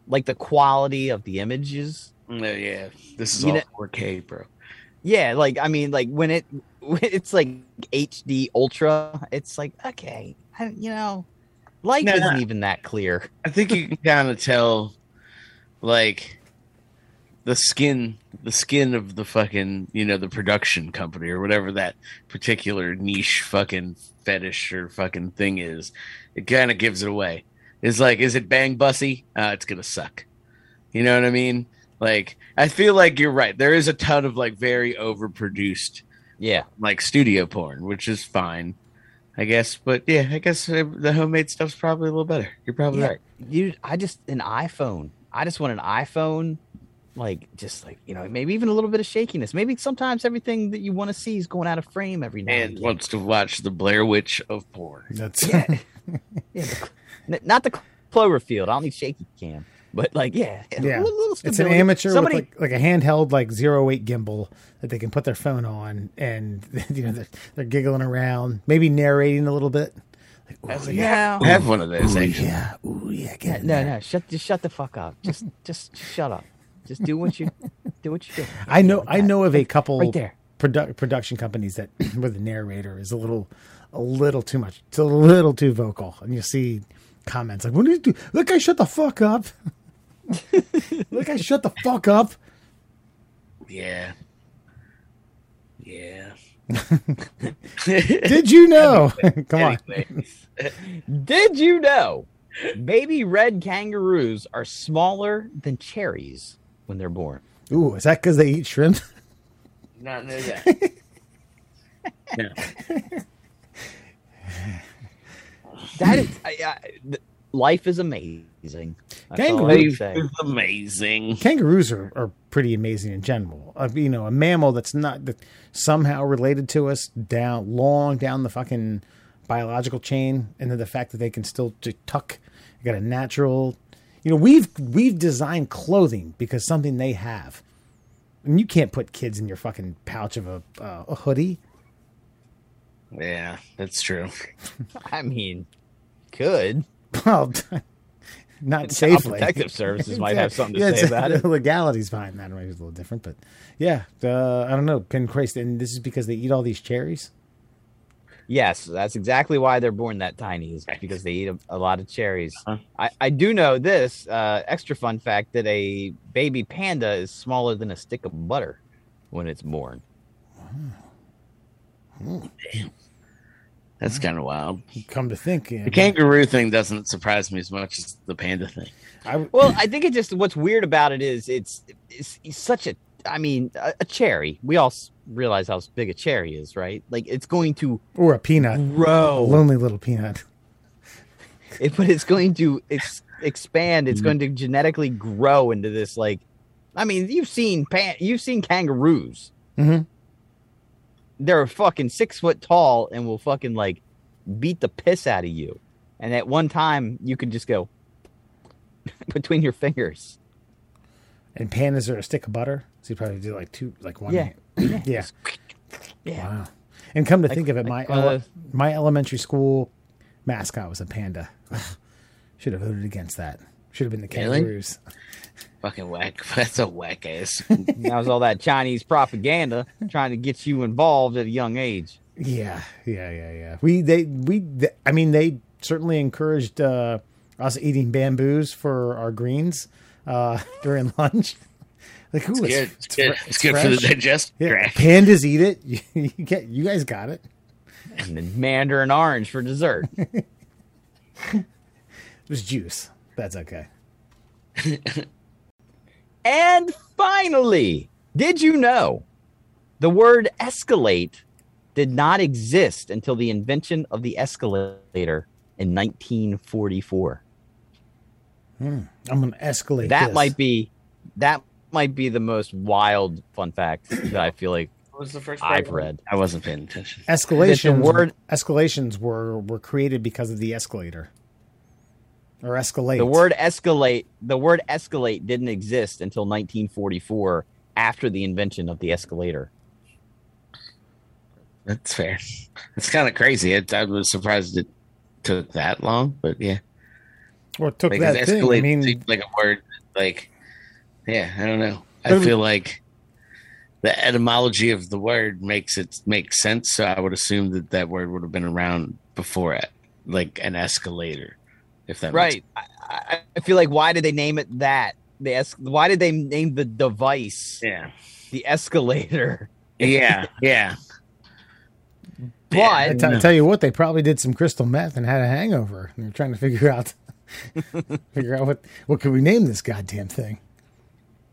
like the quality of the images. No, yeah, this is You all know- 4K, bro. Yeah, like I mean, like when it when it's like HD ultra, it's like okay, I, you know, light No, isn't no. even that clear. I think you can kind of tell, like, the skin, the skin of the fucking, you know, the production company or whatever that particular niche fucking fetish or fucking thing is. It kind of gives it away. It's like, is it bang bussy? Uh, it's gonna suck. You know what I mean? Like, I feel like you're right. There is a ton of like very overproduced Yeah, like studio porn, which is fine, I guess. But yeah, I guess uh, the homemade stuff's probably a little better. You're probably yeah. right. You, I just an iPhone. I just want an iPhone, like just like you know, maybe even a little bit of shakiness. Maybe sometimes everything that you want to see is going out of frame every now and, And wants to watch the Blair Witch of porn. That's Yeah, the- n- not the Cloverfield. I don't need shaky cam, but like yeah, yeah. a little- little It's an amateur Somebody, with like, like a handheld like zero eight gimbal that they can put their phone on, and you know they're, they're giggling around, maybe narrating a little bit. Like, "Ooh, like, yeah. I have one of those Ooh, actually. yeah, ooh, yeah, get in no, no, shut just shut the fuck up. Just just shut up. Just do what you do what you do. I know. Like I know of a couple Right there. produ- production companies that where the narrator is a little, a little too much. It's a little too vocal, and you see comments like, "What do you do? Look, guy, shut the fuck up." Look, I shut the fuck up. Yeah. Yeah. Did you know? Come on. Did you know baby red kangaroos are smaller than cherries when they're born? Ooh, is that because they eat shrimp? Not know that. no. That is, I, I, life is amazing. That's all I Kangaroo- can amazing. Kangaroos are, are pretty amazing in general. Uh, you know, a mammal that's not that somehow related to us down long down the fucking biological chain, and then the fact that they can still just tuck. You got a natural. You know, we've we've designed clothing because something they have, and you can't put kids in your fucking pouch of a uh, a hoodie. Yeah, that's true. I mean, could Well, not Child safely. Protective Services might have something to Yeah, say about it. The legalities behind that maybe it's a little different, but yeah, uh, I don't know. Pin Christ, and this is because they eat all these cherries. Yes, that's exactly why they're born that tiny, is because they eat a, a lot of cherries. Huh. I, I do know this uh, extra fun fact that a baby panda is smaller than a stick of butter when it's born. That's kind of wild. Come to think, yeah, The kangaroo thing doesn't surprise me as much as the panda thing. I, Well, I think it just what's weird about it is it's it's, it's such a. I mean, a, a cherry. We all realize how big a cherry is, right? Like it's going to or a peanut, a grow, lonely little peanut. it, but it's going to ex- expand. It's going to genetically grow into this. Like, I mean, you've seen pan, you've seen kangaroos. Mhm. They're fucking six foot tall and will fucking like beat the piss out of you. And at one time, you could just go between your fingers. And pandas are a stick of butter, so you probably do like two, like one. Yeah. yeah. Yeah. Wow. And come to think of it, my like one of ele- uh, my elementary school mascot was a panda. Should have voted against that. Should have been the Really? kangaroos. Fucking whack. That's a whack ass. That was all that Chinese propaganda trying to get you involved at a young age. Yeah, yeah, yeah, yeah. We they we th- I mean they certainly encouraged uh, us eating bamboos for our greens uh, during lunch. Like, ooh, It's good. It's good. fre- It's good for the digestive Yeah, pandas eat it. You, you get you guys got it. And then mandarin orange for dessert. It was juice. That's okay. And finally, did you know the word escalate did not exist until the invention of the escalator in 1944? Hmm. I'm gonna escalate. That this. might be that might be the most wild fun fact that I feel like What was the first I've read. I wasn't paying attention. escalations. word- escalations were were created because of the escalator or escalate. The word escalate, the word escalate didn't exist until 1944 after the invention of the escalator. That's fair. It's kind of crazy. It, I was surprised it took that long, but yeah. or took Because that thing. escalate I mean, seems like a word. Like, yeah, I don't know. I feel like the etymology of the word makes it make sense. So I would assume that that word would have been around before it, like an escalator. If that Right. I, I- I feel like why did they name it that? The es- why did they name the device yeah. the escalator? Yeah. Yeah. But I t- I tell you what, they probably did some crystal meth and had a hangover. And they're trying to figure out figure out what what could we name this goddamn thing.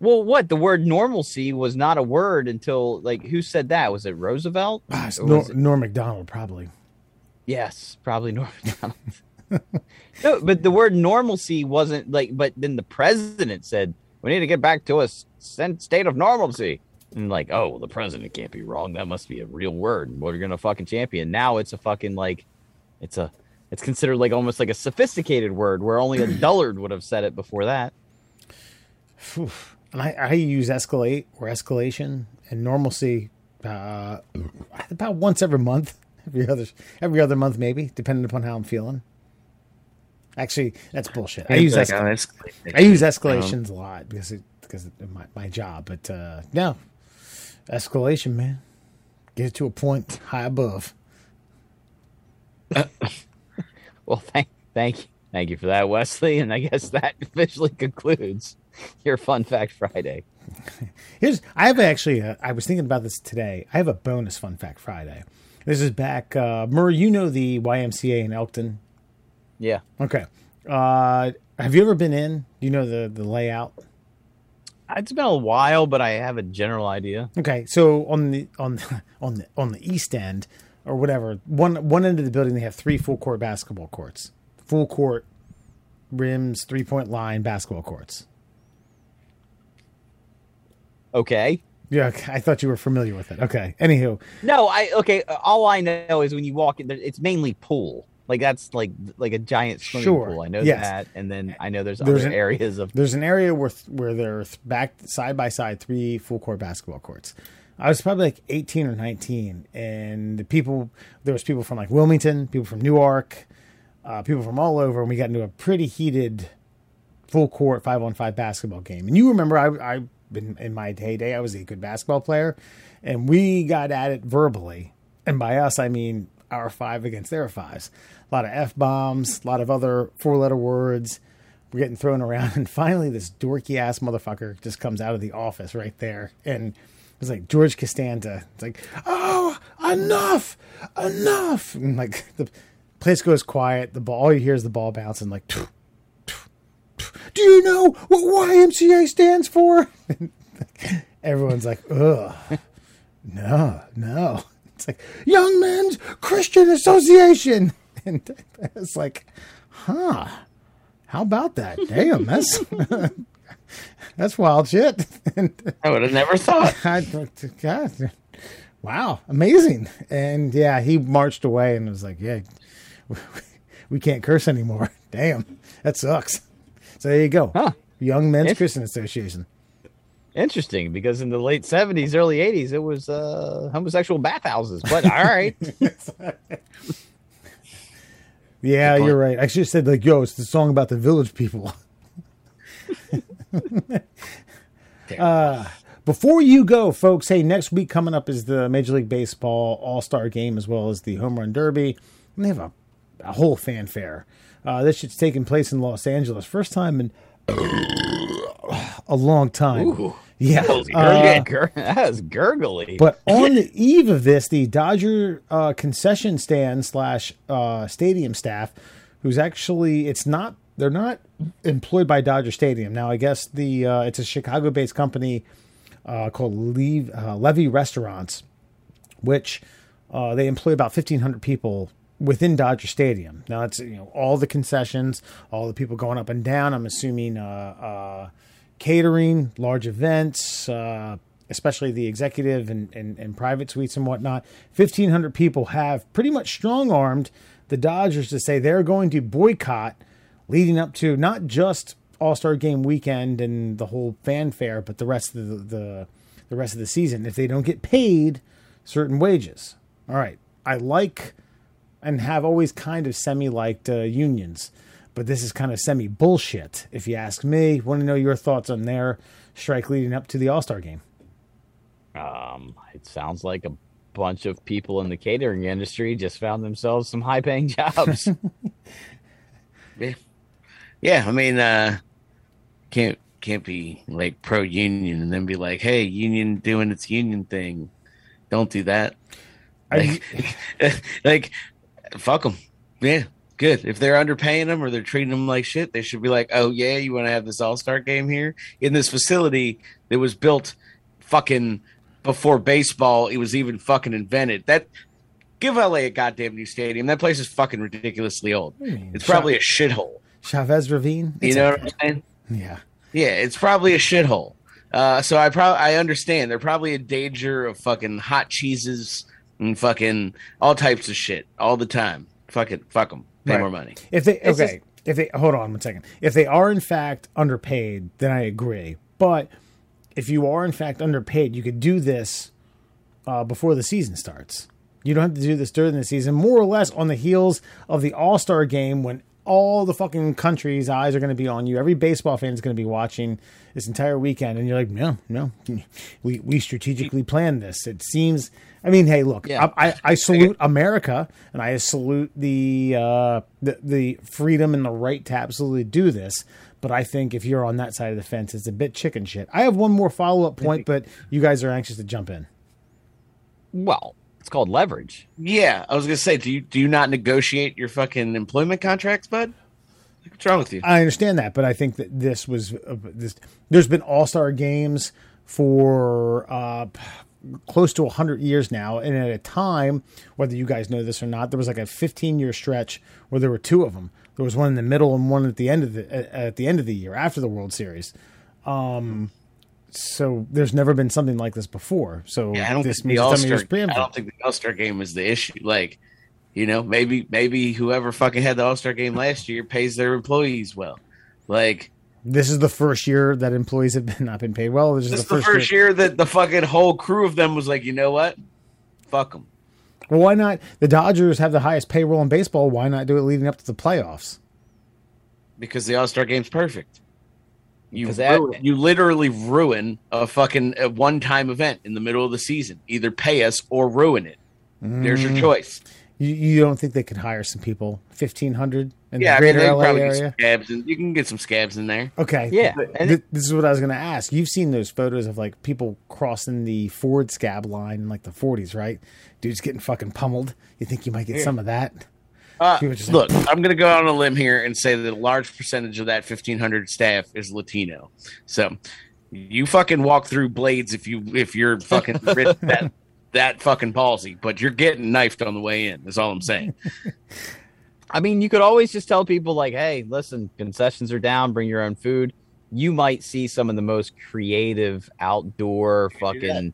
well, what the word normalcy was not a word until like who said that? Was it Roosevelt? Ah, it's Nor, was it- Norm Macdonald probably. Yes, probably Norm Macdonald. No, but the word normalcy wasn't like. But then the president said we need to get back to a state of normalcy. And like, oh, well, the president can't be wrong. That must be a real word. What are you gonna fucking champion? Now it's a fucking like, it's a, it's considered like almost like a sophisticated word where only a dullard would have said it before that. And I, I use escalate or escalation and normalcy uh, about once every month, every other every other month maybe, depending upon how I'm feeling. Actually, that's bullshit. I use like, escal- oh. I use escalations a lot because it, because of my, my job. But uh, no, escalation, man. Get it to a point high above. Well, thank, thank you, thank you for that, Wesley. And I guess that officially concludes your Fun Fact Friday. Here's I have actually a, I was thinking about this today. I have a bonus fun fact Friday. This is back uh Murray, you know the YMCA in Elkton. Yeah. Okay. Uh have you ever been in? Do you know the the layout? It's been a while, but I have a general idea. Okay, so on the on the, on the on the east end or whatever, one one end of the building they have three full court basketball courts. Full court rims, three point line basketball courts. Okay. Yeah, I thought you were familiar with it. Okay. Anywho, No, I okay. All I know is when you walk in, it's mainly pool. Like that's like like a giant swimming Sure, pool. I know yes. that, and then I know there's, There's other an- areas of. There's an area where where there are th- back side by side three full court basketball courts. I was probably like 18 or 19, and the people there was people from like Wilmington, people from Newark, uh, people from all over, and we got into a pretty heated full court five on five basketball game. And you remember, I I been in my heyday, I was a good basketball player, and we got at it verbally, and by us I mean our five against their fives. A lot of f bombs, a lot of other four letter words. We're getting thrown around and finally this dorky ass motherfucker just comes out of the office right there. And it's like george costanza. It's like oh enough! Enough! And like the place goes quiet. The ball all you hear is the ball bouncing like do you know what ymca stands for? Everyone's like ugh. No no it's like young men's christian association and it's like huh how about that? Damn, that's that's wild shit. I would have never thought. I, God, wow, amazing. And yeah, he marched away and was like, "Yeah, we can't curse anymore." Damn, that sucks. So there you go, Huh. Young Men's Christian Association. Interesting, because in the late '70s, early '80s, it was uh, homosexual bathhouses. But all right, yeah, you're right. I should have said like, "Yo, it's the song about the village people." uh, before you go, folks, hey, next week coming up is the Major League Baseball All Star Game as well as the Home Run Derby. And they have a, a whole fanfare. Uh, this shit's taking place in Los Angeles. First time in a long time. Ooh. Yeah. that was, uh, gur- that was gurgly. but on the eve of this, the Dodger uh, concession stand slash uh, stadium staff, who's actually it's not they're not employed by Dodger Stadium now. I guess the uh, it's a Chicago-based company uh, called Levy, uh, Levy Restaurants, which uh, they employ about fifteen hundred people within Dodger Stadium. Now it's you know all the concessions, all the people going up and down. I'm assuming. Catering, large events, uh, especially the executive and, and, and private suites and whatnot. 1,500 people have pretty much strong armed the Dodgers to say they're going to boycott leading up to not just All Star Game weekend and the whole fanfare, but the rest of the, the the rest of the season if they don't get paid certain wages. All right, I like and have always kind of semi liked uh, unions but this is kind of semi bullshit, if you ask me. Want to know your thoughts on their strike leading up to the All Star game? Um, it sounds like a bunch of people in the catering industry just found themselves some high paying jobs. Yeah, yeah. I mean, uh, can't can't be like pro union and then be like, "Hey, union doing its union thing." Don't do that. I- Like, like fuck them. Yeah, good. If they're underpaying them or they're treating them like shit, they should be like, "Oh yeah, you want to have this All Star game here in this facility that was built fucking before baseball. It was even fucking invented." That give LA a goddamn new stadium. That place is fucking ridiculously old. It's probably a shithole. Chavez Ravine? You know okay. what I'm saying? Yeah. Yeah, it's probably a shithole. Uh, so I probably I understand they're probably in danger of fucking hot cheeses and fucking all types of shit all the time. Fuck it, fuck them. Pay Right. more money. If they It's okay, if they hold on one second. If they are in fact underpaid, then I agree. But if you are in fact underpaid, you could do this uh, before the season starts. You don't have to do this during the season, more or less on the heels of the All Star game when all the fucking country's eyes are going to be on you. Every baseball fan is going to be watching this entire weekend, and you're like, no, no, we we strategically planned this. It seems. I mean, hey, look, Yeah. I, I, I salute America, and I salute the, uh, the the freedom and the right to absolutely do this. But I think if you're on that side of the fence, it's a bit chicken shit. I have one more follow up point, but you guys are anxious to jump in. well, it's called leverage. Yeah, I was gonna say, do you do you not negotiate your fucking employment contracts, bud? What's wrong with you? I understand that, but I think that this was uh, this. There's been All Star games for uh, close to hundred years now, and at a time, whether you guys know this or not, there was like a 15 year stretch where there were two of them. There was one in the middle and one at the end of the at at the end of the year after the World Series. Um, so there's never been something like this before. So Yeah, I don't this think the All-Star. I don't think the All Star game is the issue. Like, you know, maybe maybe whoever fucking had the All Star game last year pays their employees well. Like, This is the first year that employees have been not been paid well. This is this the is the first, first year that the fucking whole crew of them was like, you know what? Fuck them. Well, why not? The Dodgers have the highest payroll in baseball. Why not do it leading up to the playoffs? because the All Star game's perfect. You 'Cause that- you literally ruin a fucking a one time event in the middle of the season. Either pay us or ruin it. There's Mm. your choice. You, you don't think they could hire some people? Fifteen hundred in Yeah, the mean, greater they LA probably area. scabs, and you can get some scabs in there. Okay, Yeah, Th- and th- this is what I was going to ask. You've seen those photos of like people crossing the Ford scab line in like the forties, right? Dudes getting fucking pummeled. You think you might get some of that? Uh, just look, I'm going to go out on a limb here and say that a large percentage of that 1,500 staff is Latino. So you fucking walk through blades if you if you're fucking that that fucking palsy, but you're getting knifed on the way in. Is all I'm saying. I mean, you could always just tell people like, "Hey, listen, concessions are down. Bring your own food." You might see some of the most creative outdoor fucking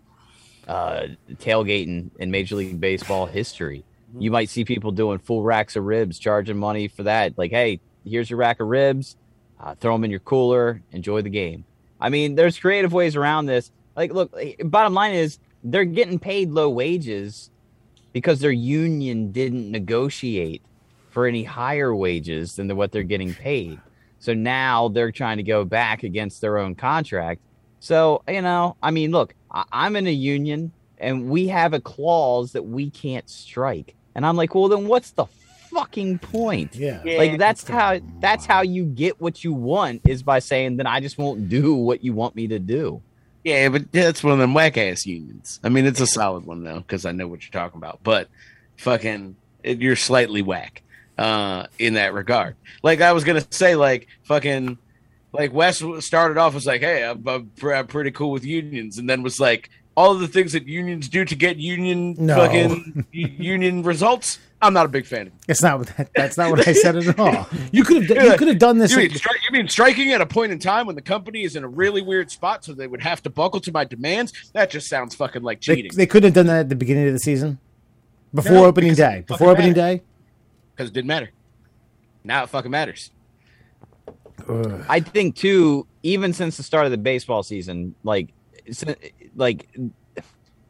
uh, tailgating in Major League Baseball history. You might see people doing full racks of ribs, charging money for that. Like, hey, here's your rack of ribs. Uh, throw them in your cooler. Enjoy the game. I mean, there's creative ways around this. Like, look, eh, bottom line is they're getting paid low wages because their union didn't negotiate for any higher wages than what they're getting paid. So now they're trying to go back against their own contract. So, you know, I mean, look, I, I'm in a union and we have a clause that we can't strike. And I'm like, well, then what's the fucking point? Yeah. Like that's how that's how you get what you want is by saying then I just won't do what you want me to do. Yeah, but that's one of them whack ass unions. I mean, it's a solid one though because I know what you're talking about. But fucking, it, you're slightly whack uh, in that regard. Like I was gonna say, like fucking, like Wes started off was like, "Hey, I'm, I'm, I'm pretty cool with unions," and then was like, "All of the things that unions do to get union No. fucking union results." I'm not a big fan. It's not that, that's not what I said at all. You could have you could have done this. You mean, stri- you mean striking at a point in time when the company is in a really weird spot, so they would have to buckle to my demands? That just sounds fucking like cheating. they could have done that at the beginning of the season, before No, opening day. Before opening matters. day. because it didn't matter. Now it fucking matters. Ugh. I think too, even since the start of the baseball season, like si- like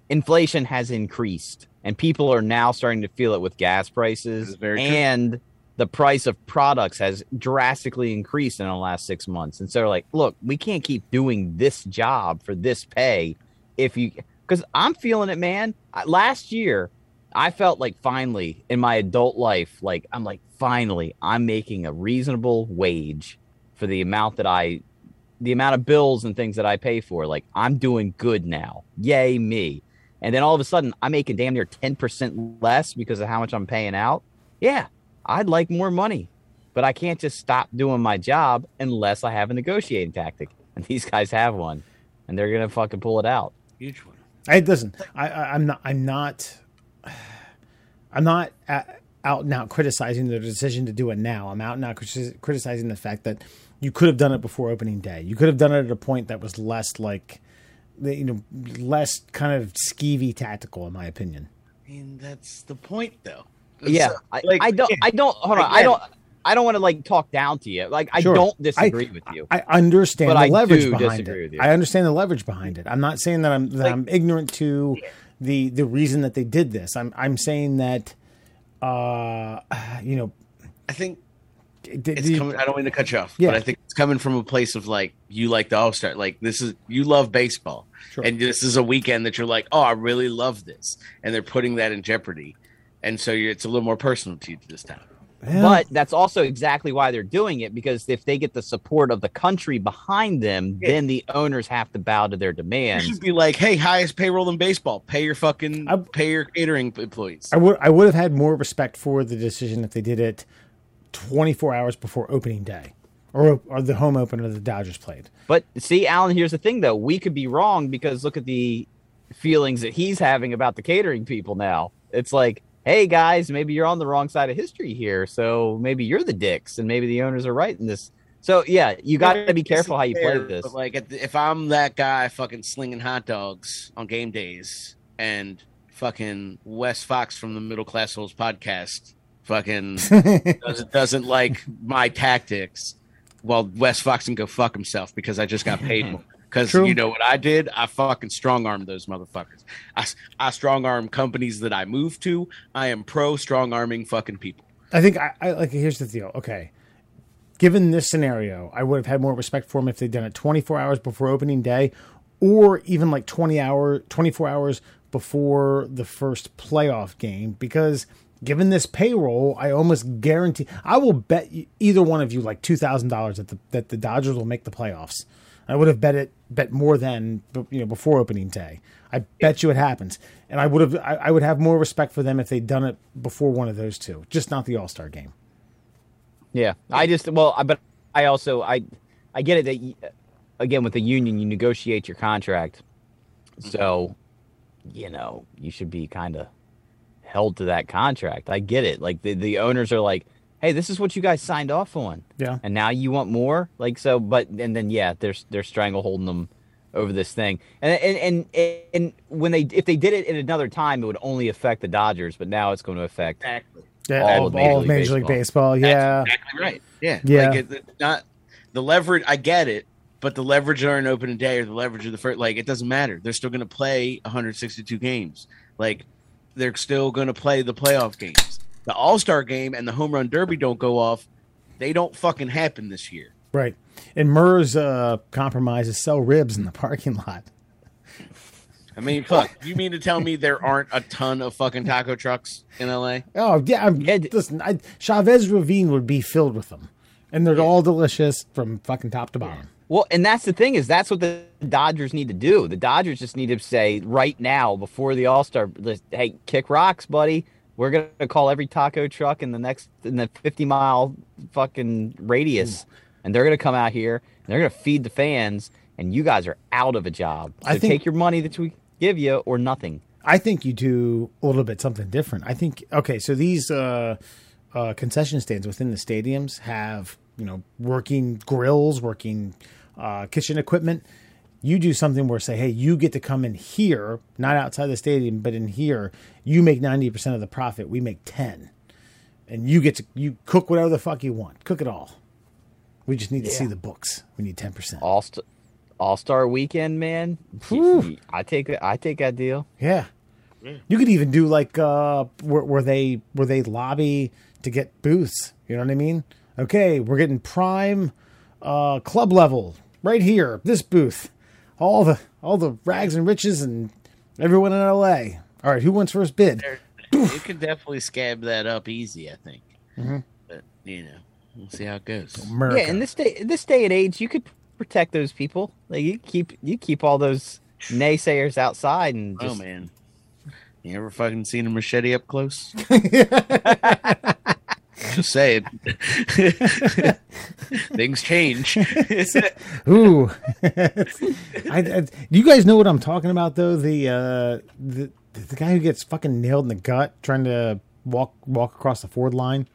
inflation has increased and people are now starting to feel it with gas prices That is true. and the price of products has drastically increased in the last six months. And so they're like, look, we can't keep doing this job for this pay if you because I'm feeling it, man. Last year, I felt like finally in my adult life, like I'm like, finally, I'm making a reasonable wage for the amount that I the amount of bills and things that I pay for. Like I'm doing good now. Yay me. And then all of a sudden I'm making damn near 10% less because of how much I'm paying out. Yeah, I'd like more money. But I can't just stop doing my job unless I have a negotiating tactic. And these guys have one. And they're gonna fucking pull it out. Huge one. I listen. I, I, I'm not. I'm not. I'm not a out and out criticizing the decision to do it now. I'm out and out criticizing the fact that you could have done it before opening day. You could have done it at a point that was less like, you know, less kind of skeevy tactical, in my opinion. I mean, that's the point, though. yeah. So, I, like, I don't I don't hold on. I don't I don't want to like talk down to you. Like I Sure. don't disagree with you. I understand But the I leverage do behind disagree it. with you. I understand the leverage behind it. I'm not saying that I'm that Like- I'm ignorant to the the reason that they did this. I'm I'm saying that, uh, you know, I think it's coming. I don't mean to cut you off, Yeah. but I think it's coming from a place of like you like the All Star. Like this is you love baseball, Sure. and this is a weekend that you're like, oh, I really love this, and they're putting that in jeopardy, and so you're, it's a little more personal to you this time. Yeah. But that's also exactly why they're doing it because if they get the support of the country behind them, Yeah. then the owners have to bow to their You demands. should be like, hey, highest payroll in baseball. Pay your fucking I- pay your catering employees. I would I would have had more respect for the decision if they did it 24 hours before opening day, or or the home opener the Dodgers played. But see, Alan, here's the thing though. We could be wrong because look at the feelings that he's having about the catering people now. It's like, hey guys, maybe you're on the wrong side of history here. So maybe you're the dicks and maybe the owners are right in this. So yeah, you got to be careful how you play this. But like, if I'm that guy fucking slinging hot dogs on game days, and fucking Wes Fox from the Middle Class Holes podcast fucking doesn't, doesn't like my tactics, well, Wes Fox can go fuck himself because I just got paid more. Because you know what I did? I fucking strong armed those motherfuckers. I, I strong arm companies that I moved to. I am pro strong arming fucking people. I think I, I like. Here's the deal. Okay, given this scenario, I would have had more respect for them if they'd done it 24 hours before opening day, or even like 20 hour, 24 hours before the first playoff game. Because given this payroll, I almost guarantee I will bet either one of you like two thousand dollars that the that the Dodgers will make the playoffs. I would have bet it bet more than you know before opening day. I bet you it happens, and I would have I, I would have more respect for them if they'd done it before one of those two, just not the All Star game. Yeah, I just well, I, but I also I I get it that again with the union you negotiate your contract, so you know you should be kind of held to that contract. I get it. Like the the owners are like, hey, this is what you guys signed off on, Yeah, and now you want more. Like so, but and then yeah, they're they're strangle holding them over this thing, and and and and when they if they did it in another time, it would only affect the Dodgers, but now it's going to affect Exactly. yeah, All all, of all Major of League Major League Baseball. That's Yeah, exactly right. Yeah, Yeah. Like it, it- not the leverage. I get it, but the leverage during opening day or the leverage of the first, like it doesn't matter. They're still going to play 162 games. Like they're still going to play the playoff games. The All Star game and the Home Run Derby don't go off. They don't fucking happen this year. Right. And Murr's uh, compromise is sell ribs in the parking lot. I mean, fuck. You mean to tell me there aren't a ton of fucking taco trucks in LA? Oh yeah, I'm, Yeah, listen, I, Chavez Ravine would be filled with them, and they're all delicious from fucking top to bottom. Well, and that's the thing is that's what the Dodgers need to do. The Dodgers just need to say right now before the All Star, hey, kick rocks, buddy. We're gonna call every taco truck in the next in the fifty mile fucking radius, and they're gonna come out here and they're gonna feed the fans, and you guys are out of a job. So I think- take your money that we give you or nothing. I think you do a little bit something different. I think okay, so these uh, uh, concession stands within the stadiums have you know working grills, working uh, kitchen equipment. You do something where say, hey, you get to come in here, not outside the stadium, but in here. You make ninety percent of the profit. We make ten, and you get to you cook whatever the fuck you want. Cook it all. We just need to see the books. We need ten percent. All Star All Star Weekend, man. Whew. I take I take that deal. Yeah. You could even do like uh where, where they where they lobby to get booths. You know what I mean? Okay, we're getting prime uh club level right here. This booth. All the all the rags and riches and everyone in LA. All right, who wants first bid? you could definitely scab that up easy, I think. Mm-hmm. But you know, we'll see how it goes. America. Yeah, in this day, in this day and age, you could protect those people. Like you keep you keep all those naysayers outside and Oh man, you ever fucking seen a machete up close? Just saying, things change. Ooh. I, I, do you guys know what I'm talking about though? The uh the the guy who gets fucking nailed in the gut trying to walk walk across the Ford line.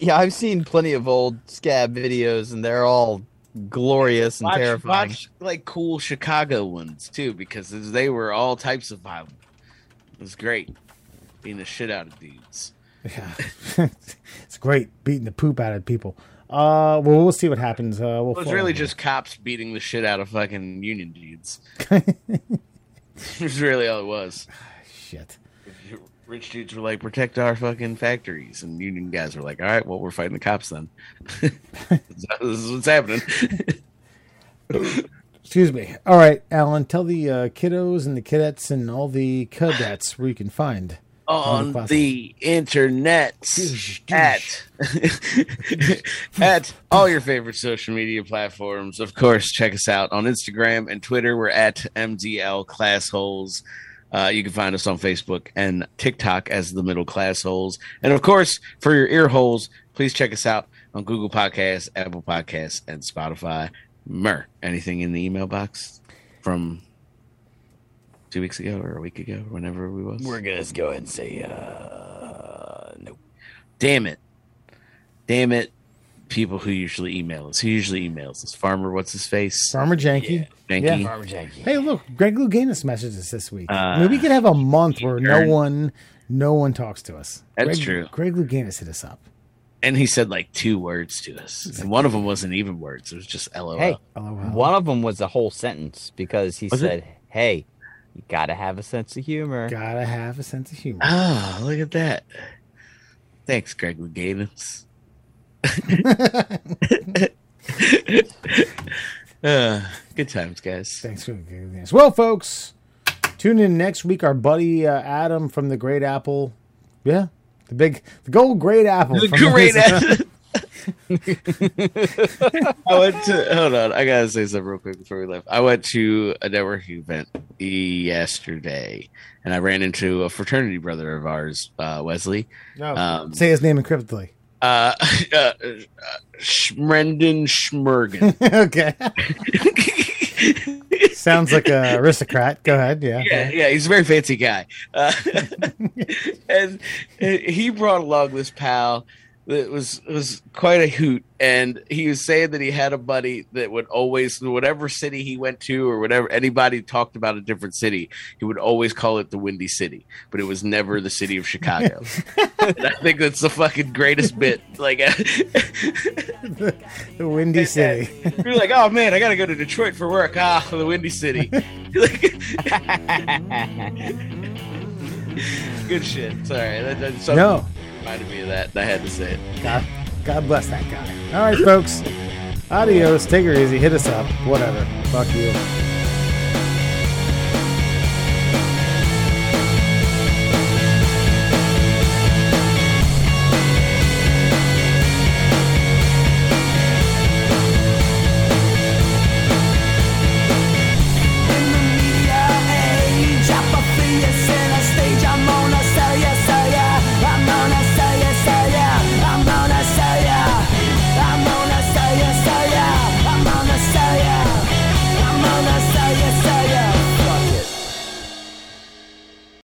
yeah. I've seen plenty of old scab videos, and they're all glorious and watch, terrifying. watch like cool Chicago ones too, because they were all types of violent. It was great, beating the shit out of dudes. Yeah, it's great beating the poop out of people. Uh, well, we'll see what happens. Uh, we'll It was really just cops beating the shit out of fucking union dudes. That's really all it was. shit. Rich dudes were like, protect our fucking factories. And union guys were like, all right, well, we're fighting the cops then. this is what's happening. Excuse me. All right, Alan, tell the uh, kiddos and the cadets and all the cadets where you can find On the internet at at all your favorite social media platforms. Of course, check us out on Instagram and Twitter. We're at MDL Class Holes. Uh, you can find us on Facebook and TikTok as the Middle Class Holes. And of course, for your ear holes, please check us out on Google Podcasts, Apple Podcasts, and Spotify. Mer, anything in the email box from two weeks ago or a week ago, whenever we was? We're gonna go ahead and say uh, no. Damn it. Damn it. People who usually email us. Who usually emails us? Farmer, what's his face? Farmer Janky. Janky. Yeah. Farmer Janky. Hey, look, Greg Louganis messaged us this week. Uh, Maybe we could have a month where no one, no one talks to us. That's Greg, true. Greg Louganis hit us up. And he said like two words to us. And one of them wasn't even words. It was just LOL. Hey, LOL. one of them was a whole sentence because he Was it? said, "Hey, you gotta have a sense of humor." Gotta have a sense of humor. Oh, look at that. Thanks, Greg Louganis. uh, good times, guys. Thanks for Greg Louganis. Well, folks, tune in next week. Our buddy uh, Adam from the Great Apple. Yeah, the big, the gold Great Apple. The from great Arizona. I went to hold on. I gotta say something real quick before we left. I went to a networking event yesterday, and I ran into a fraternity brother of ours, uh, Wesley. No, Um, say his name encryptedly. Uh, uh, uh, Schmrenden Schmergen. okay, sounds like a aristocrat. Go ahead. Yeah. yeah, yeah, he's a very fancy guy. Uh, and he brought along this pal it was it was quite a hoot. And he was saying that he had a buddy that would always whatever city he went to or whatever anybody talked about a different city he would always call it the windy city but it was never the city of chicago. And i think that's the fucking greatest bit like the, the windy city. You're like oh man i gotta go to detroit for work. Ah the windy city. Good shit. Sorry. That, that, something no reminded me of that i had to say it. God god bless that guy. All right folks. Adios. Take her easy. Hit us up. Whatever. Fuck you